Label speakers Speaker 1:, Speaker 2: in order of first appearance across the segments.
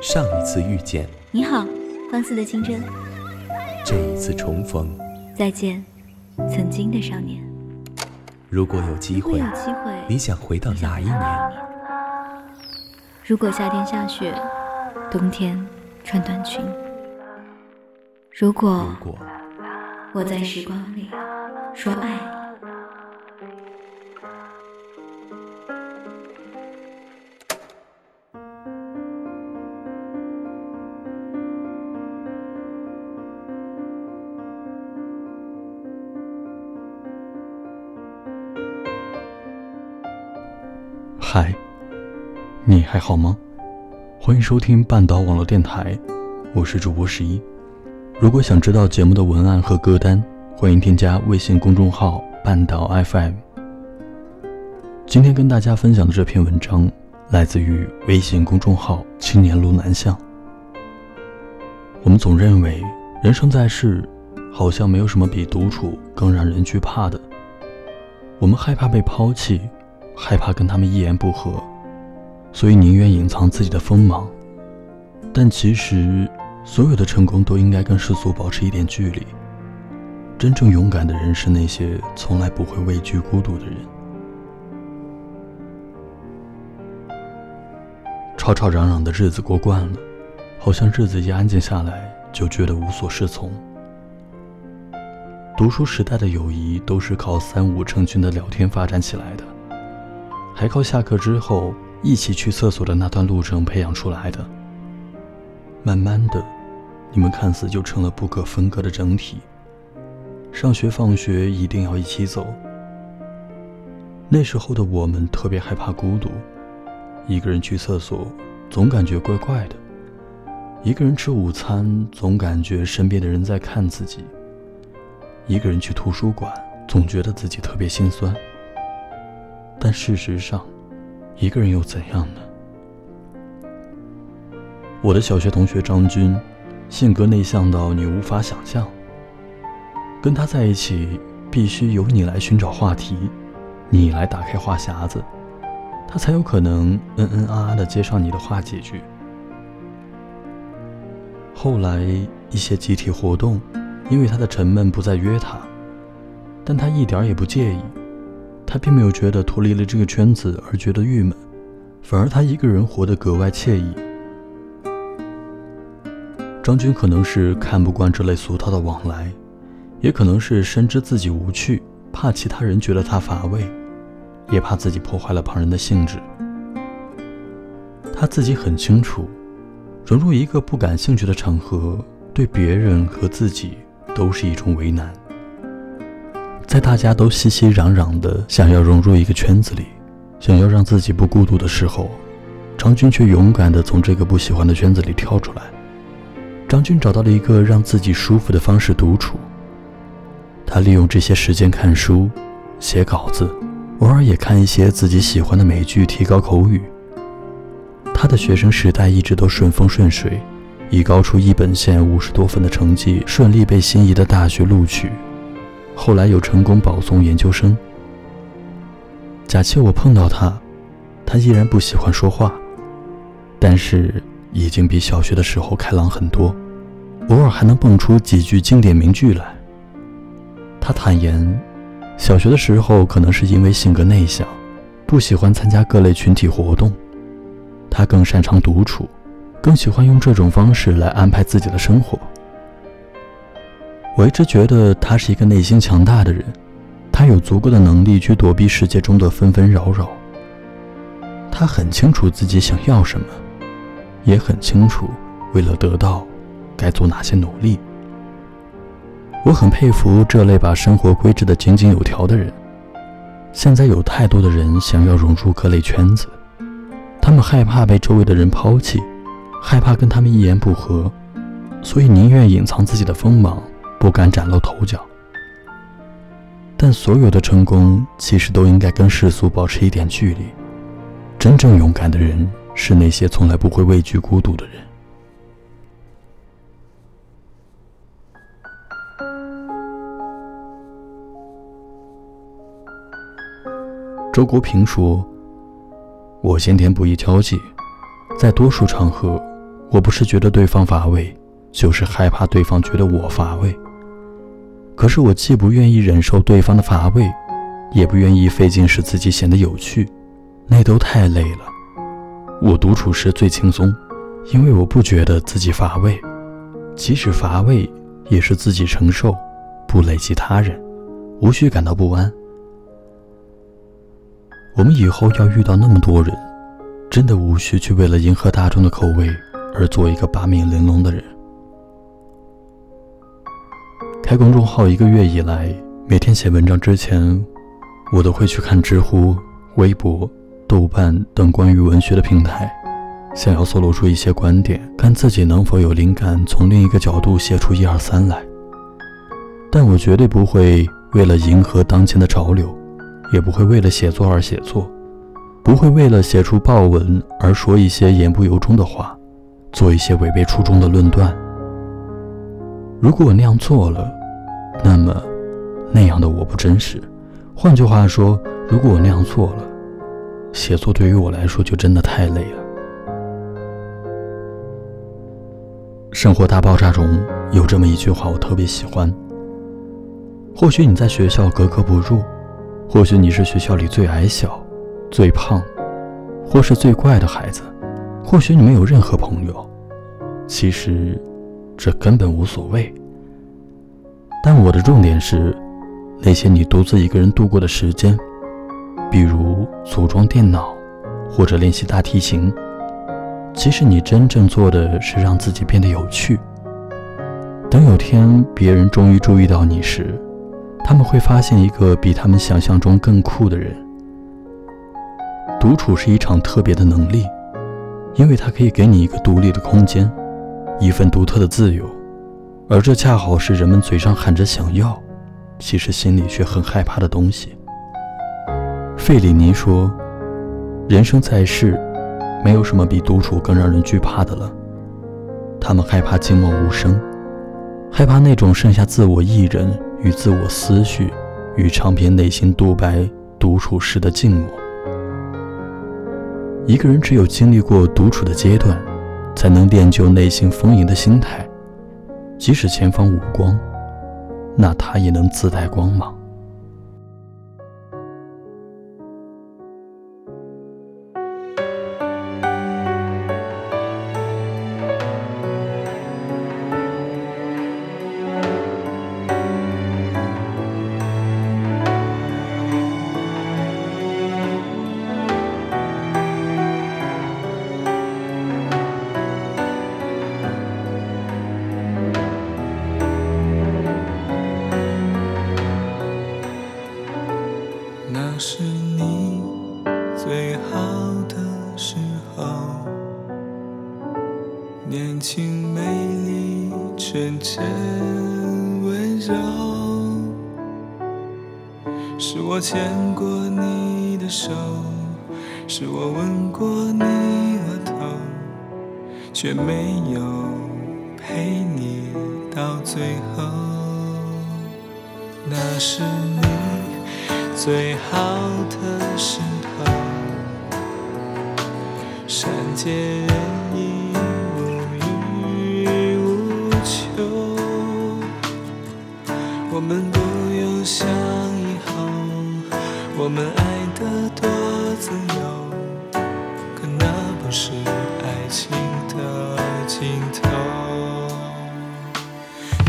Speaker 1: 上一次遇见，
Speaker 2: 你好，放肆的清真。
Speaker 1: 这一次重逢，
Speaker 2: 再见，曾经的少年。
Speaker 1: 如果有机会，
Speaker 2: 有机会，
Speaker 1: 你想回到哪一年？
Speaker 2: 如果夏天下雪，冬天穿短裙。如果，
Speaker 1: 如果
Speaker 2: 我在时光里说爱
Speaker 3: 嗨，你还好吗？欢迎收听半岛网络电台，我是主播十一。如果想知道节目的文案和歌单，欢迎添加微信公众号半岛 FM。今天跟大家分享的这篇文章来自于微信公众号青年路南巷。我们总认为人生在世，好像没有什么比独处更让人惧怕的。我们害怕被抛弃。害怕跟他们一言不合，所以宁愿隐藏自己的锋芒。但其实，所有的成功都应该跟世俗保持一点距离。真正勇敢的人是那些从来不会畏惧孤独的人。吵吵嚷嚷的日子过惯了，好像日子一安静下来就觉得无所适从。读书时代的友谊都是靠三五成群的聊天发展起来的。还靠下课之后一起去厕所的那段路程培养出来的。慢慢的，你们看似就成了不可分割的整体。上学放学一定要一起走。那时候的我们特别害怕孤独，一个人去厕所总感觉怪怪的，一个人吃午餐总感觉身边的人在看自己，一个人去图书馆总觉得自己特别心酸。但事实上，一个人又怎样呢？我的小学同学张军，性格内向到你无法想象。跟他在一起，必须由你来寻找话题，你来打开话匣子，他才有可能嗯嗯啊啊的接上你的话几句。后来一些集体活动，因为他的沉闷不再约他，但他一点也不介意。他并没有觉得脱离了这个圈子而觉得郁闷，反而他一个人活得格外惬意。张军可能是看不惯这类俗套的往来，也可能是深知自己无趣，怕其他人觉得他乏味，也怕自己破坏了旁人的兴致。他自己很清楚，融入一个不感兴趣的场合，对别人和自己都是一种为难。在大家都熙熙攘攘的想要融入一个圈子里，想要让自己不孤独的时候，张军却勇敢的从这个不喜欢的圈子里跳出来。张军找到了一个让自己舒服的方式独处。他利用这些时间看书、写稿子，偶尔也看一些自己喜欢的美剧，提高口语。他的学生时代一直都顺风顺水，以高出一本线五十多分的成绩，顺利被心仪的大学录取。后来又成功保送研究生。假期我碰到他，他依然不喜欢说话，但是已经比小学的时候开朗很多，偶尔还能蹦出几句经典名句来。他坦言，小学的时候可能是因为性格内向，不喜欢参加各类群体活动，他更擅长独处，更喜欢用这种方式来安排自己的生活。我一直觉得他是一个内心强大的人，他有足够的能力去躲避世界中的纷纷扰扰。他很清楚自己想要什么，也很清楚为了得到该做哪些努力。我很佩服这类把生活规制得井井有条的人。现在有太多的人想要融入各类圈子，他们害怕被周围的人抛弃，害怕跟他们一言不合，所以宁愿隐藏自己的锋芒。不敢崭露头角，但所有的成功其实都应该跟世俗保持一点距离。真正勇敢的人是那些从来不会畏惧孤独的人。周国平说：“我先天不易交际，在多数场合，我不是觉得对方乏味，就是害怕对方觉得我乏味。可是我既不愿意忍受对方的乏味，也不愿意费劲使自己显得有趣，那都太累了。我独处时最轻松，因为我不觉得自己乏味，即使乏味，也是自己承受，不累及他人，无需感到不安。我们以后要遇到那么多人，真的无需去为了迎合大众的口味而做一个八面玲珑的人。开公众号一个月以来，每天写文章之前，我都会去看知乎、微博、豆瓣等关于文学的平台，想要搜罗出一些观点，看自己能否有灵感，从另一个角度写出一二三来。但我绝对不会为了迎合当前的潮流，也不会为了写作而写作，不会为了写出爆文而说一些言不由衷的话，做一些违背初衷的论断。如果我那样做了，那么，那样的我不真实。换句话说，如果我那样做了，写作对于我来说就真的太累了。《生活大爆炸》中有这么一句话，我特别喜欢。或许你在学校格格不入，或许你是学校里最矮小、最胖，或是最怪的孩子，或许你没有任何朋友。其实，这根本无所谓。但我的重点是，那些你独自一个人度过的时间，比如组装电脑，或者练习大提琴。其实你真正做的是让自己变得有趣。等有天别人终于注意到你时，他们会发现一个比他们想象中更酷的人。独处是一场特别的能力，因为它可以给你一个独立的空间，一份独特的自由。而这恰好是人们嘴上喊着想要，其实心里却很害怕的东西。费里尼说：“人生在世，没有什么比独处更让人惧怕的了。他们害怕静默无声，害怕那种剩下自我一人与自我思绪与长篇内心独白独处时的静默。一个人只有经历过独处的阶段，才能练就内心丰盈的心态。”即使前方无光，那它也能自带光芒。
Speaker 4: 年轻、美丽、纯真、温柔，是我牵过你的手，是我吻过你额头，却没有陪你到最后。那是你最好的时候，善解人意。我们不用想以后，我们爱得多自由，可那不是爱情的尽头。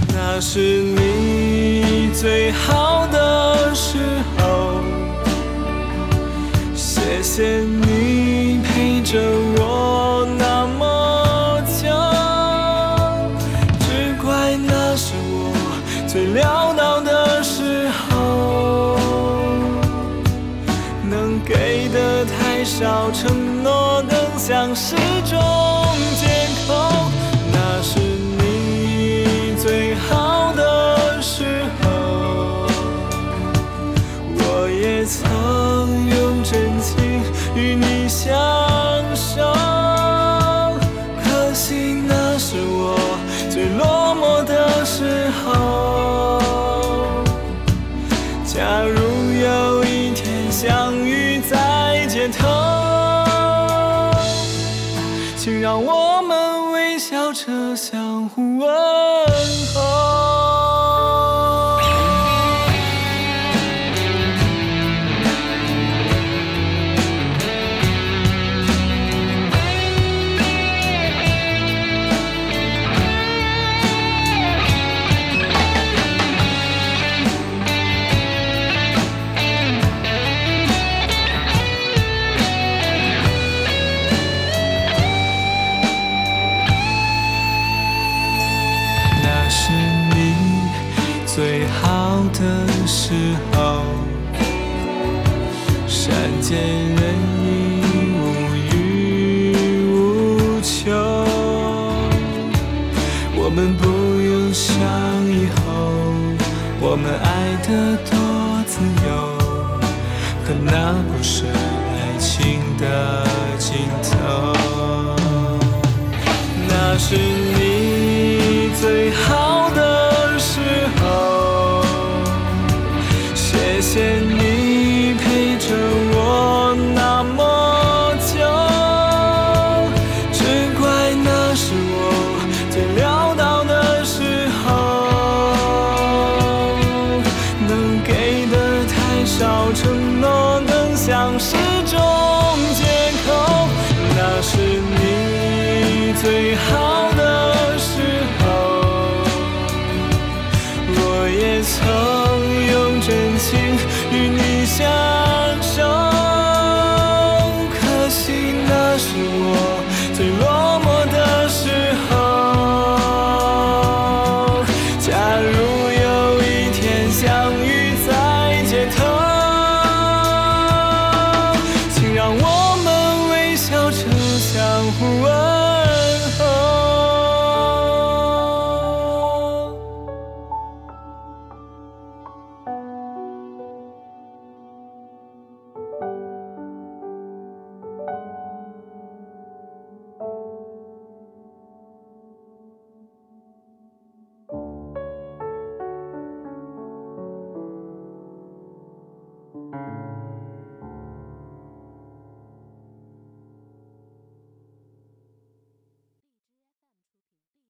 Speaker 4: 那是你最好的时候，谢谢你少承诺更像是种 whoa. 最好的时候，善解人意，无欲无求。我们不用想以后，我们爱得多自由，可那不是爱情的尽头。那是少，承诺更像是种借口。那是你最好